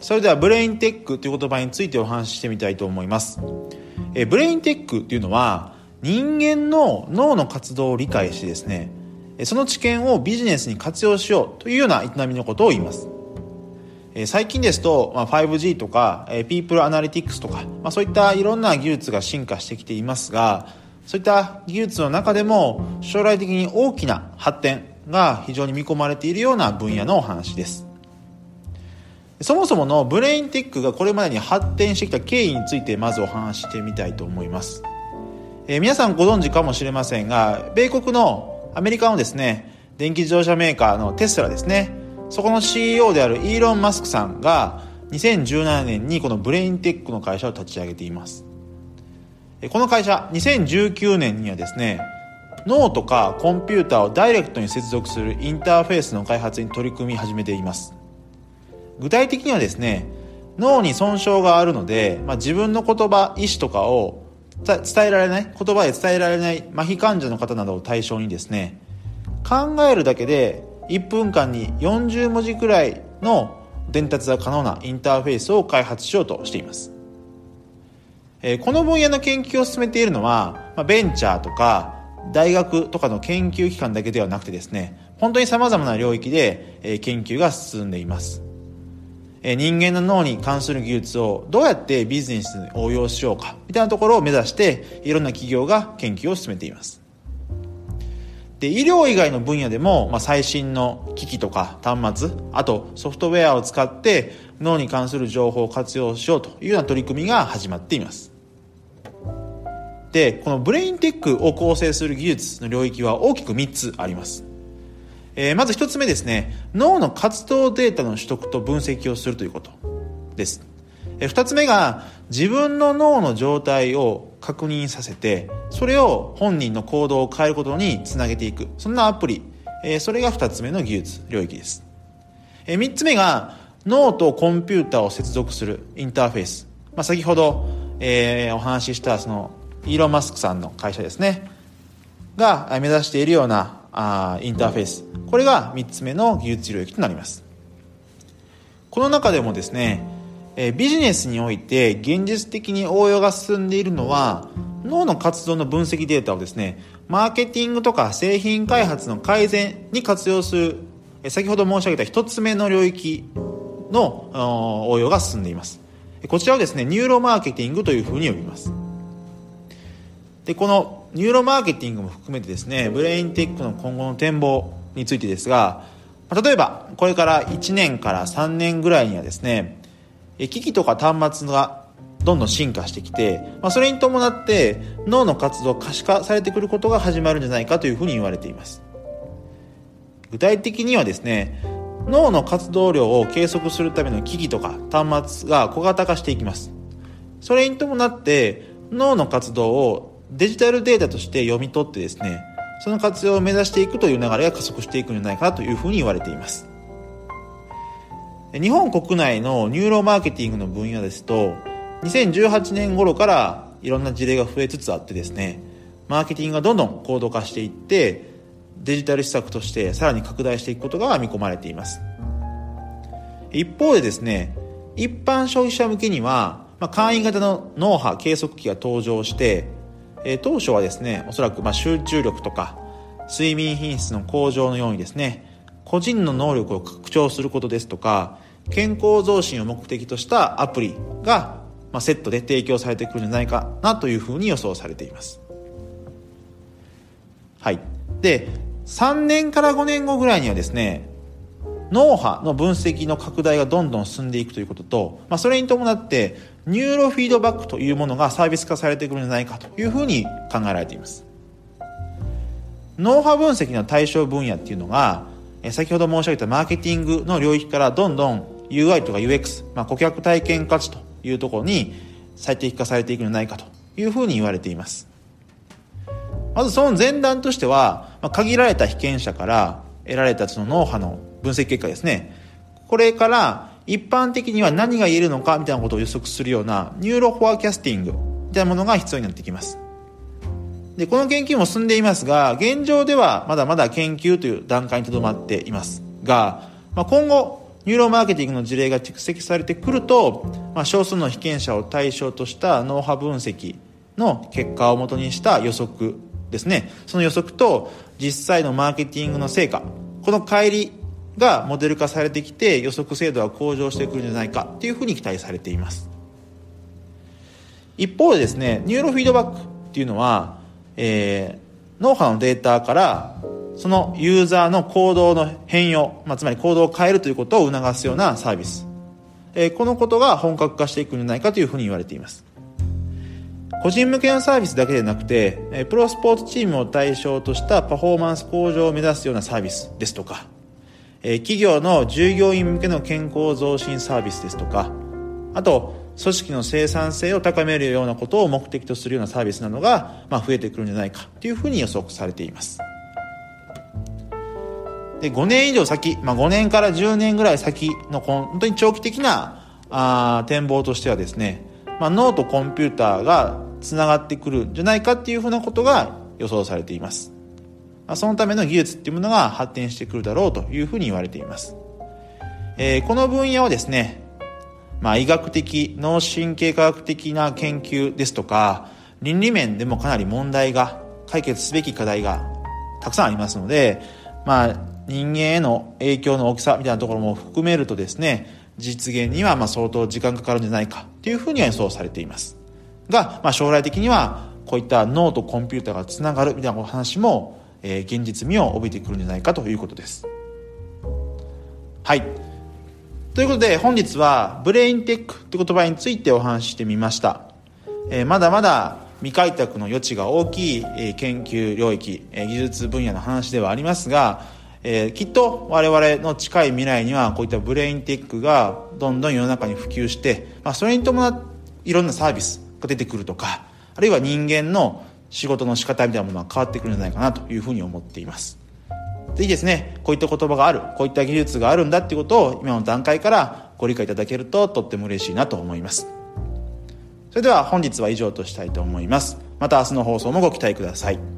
それではブレインテックという言葉についてお話ししてみたいと思います。えブレインテックっていうのは人間の脳の活動を理解してですね、その知見をビジネスに活用しようというような営みのことを言います。最近ですと、ま 5G とか、ピープルアナリティクスとか、まあ、そういったいろんな技術が進化してきていますが、そういった技術の中でも将来的に大きな発展が非常に見込まれているような分野のお話です。そもそものブレインテックがこれまでに発展してきた経緯についてまずお話してみたいと思います。えー、皆さんご存知かもしれませんが、米国のアメリカのですね、電気自動車メーカーのテスラですね、そこの CEO であるイーロン・マスクさんが2017年にこのブレインテックの会社を立ち上げています。この会社、2019年にはですね、脳とかコンピューターをダイレクトに接続するインターフェースの開発に取り組み始めています。具体的にはですね脳に損傷があるので、まあ、自分の言葉意思とかを伝えられない言葉で伝えられない麻痺患者の方などを対象にですね考えるだけで1分間に40文字くらいの伝達が可能なインターフェースを開発しようとしています、えー、この分野の研究を進めているのは、まあ、ベンチャーとか大学とかの研究機関だけではなくてですね本当に様々な領域で、えー、研究が進んでいます。人間の脳に関する技術をどうやってビジネスに応用しようかみたいなところを目指していろんな企業が研究を進めています。で医療以外の分野でも、まあ、最新の機器とか端末あとソフトウェアを使って脳に関する情報を活用しようというような取り組みが始まっています。でこのブレインテックを構成する技術の領域は大きく3つあります。えー、まず一つ目ですね、脳の活動データの取得と分析をするということです。えー、二つ目が、自分の脳の状態を確認させて、それを本人の行動を変えることにつなげていく。そんなアプリ。えー、それが二つ目の技術、領域です。えー、三つ目が、脳とコンピューターを接続するインターフェース。まあ、先ほど、え、お話ししたその、イーロン・マスクさんの会社ですね。が目指しているようなあインターフェース。これが3つ目の技術領域となります。この中でもですね、えビジネスにおいて現実的に応用が進んでいるのは脳の活動の分析データをですねマーケティングとか製品開発の改善に活用する先ほど申し上げた1つ目の領域の応用が進んでいます。こちらをですねニューロマーケティングというふうに呼びます。でこのニューロマーケティングも含めてですねブレインテックの今後の展望についてですが例えばこれから1年から3年ぐらいにはですね機器とか端末がどんどん進化してきて、まあ、それに伴って脳の活動可視化されてくることが始まるんじゃないかというふうに言われています。具体的にはですね脳の活動量を計測するための機器とか端末が小型化していきます。それに伴って脳の活動をデジタルデータとして読み取ってですね、その活用を目指していくという流れが加速していくんじゃないかというふうに言われています。日本国内のニューロマーケティングの分野ですと、2018年頃からいろんな事例が増えつつあってですね、マーケティングがどんどん高度化していって、デジタル施策としてさらに拡大していくことが見込まれています。一方でですね、一般消費者向けには、まあ、簡易型の脳波計測器が登場して、え当初はですね、おそらくま集中力とか睡眠品質の向上のようにですね、個人の能力を拡張することですとか、健康増進を目的としたアプリが、まセットで提供されてくるんじゃないかなというふうに予想されています。はい。で、3年から5年後ぐらいにはですね、脳波の分析の拡大がどんどん進んでいくということと、まあ、それに伴ってニューロフィードバックというものがサービス化されてくるんじゃないかというふうに考えられています。脳波分析の対象分野っていうのが先ほど申し上げたマーケティングの領域からどんどん UI とか UX、まあ、顧客体験価値というところに最適化されていくんじゃないかというふうに言われています。まずその前段としては、まあ、限られた被験者から得られたその脳波の分析結果ですね。これから一般的には何が言えるのかみたいなことを予測するような neuroforecasting みたいなものが必要になってきます。で、この研究も進んでいますが、現状ではまだまだ研究という段階にとどまっていますが、まあ、今後、ニューロマーケティングの事例が蓄積されてくると、まあ、少数の被験者を対象とした脳波分析の結果をもとにした予測ですねその予測と実際のマーケティングの成果この乖離がモデル化されてきて予測精度は向上してくるんじゃないかっていうふうに期待されています。一方でですねニューロフィードバックっていうのは、えー、脳波のデータからそのユーザーの行動の変容、まあ、つまり行動を変えるということを促すようなサービス、えー、このことが本格化していくんじゃないかというふうに言われています。個人向けのサービスだけでなくて、プロスポーツチームを対象としたパフォーマンス向上を目指すようなサービスですとか、え、企業の従業員向けの健康増進サービスですとかあと組織の生産性を高めるようなことを目的とするようなサービスなどが、ま、増えてくるんじゃないかというふうに予測されています。で5年以上先、まあ、5年から10年ぐらい先の本当に長期的なあ展望としてはですね、まあ、脳とコンピューターがつながってくるんじゃないかっていうふうなことが予想されています、そのための技術っていうものが発展してくるだろうというふうに言われています、えー、この分野はですね、まあ、医学的脳神経科学的な研究ですとか倫理面でもかなり問題が解決すべき課題がたくさんありますのでまあ人間への影響の大きさみたいなところも含めるとですね実現にはまあ相当時間かかるんじゃないかというふうには予想されています。が、まあ、将来的にはこういった脳とコンピューターがつながるみたいなお話も、えー、現実味を帯びてくるんじゃないかということです。はい。ということで本日はブレインテックという言葉についてお話ししてみました、えー、まだまだ未開拓の余地が大きい、えー、研究領域、えー、技術分野の話ではありますがえー、きっと我々の近い未来にはこういったブレインテックがどんどん世の中に普及して、まあ、それに伴っていろんなサービスが出てくるとかあるいは人間の仕事の仕方みたいなものは変わってくるんじゃないかなというふうに思っています。ぜひですね。こういった言葉がある。こういった技術があるんだっていうことを今の段階からご理解いただけるととっても嬉しいなと思います。それでは本日は以上としたいと思います。また明日の放送もご期待ください。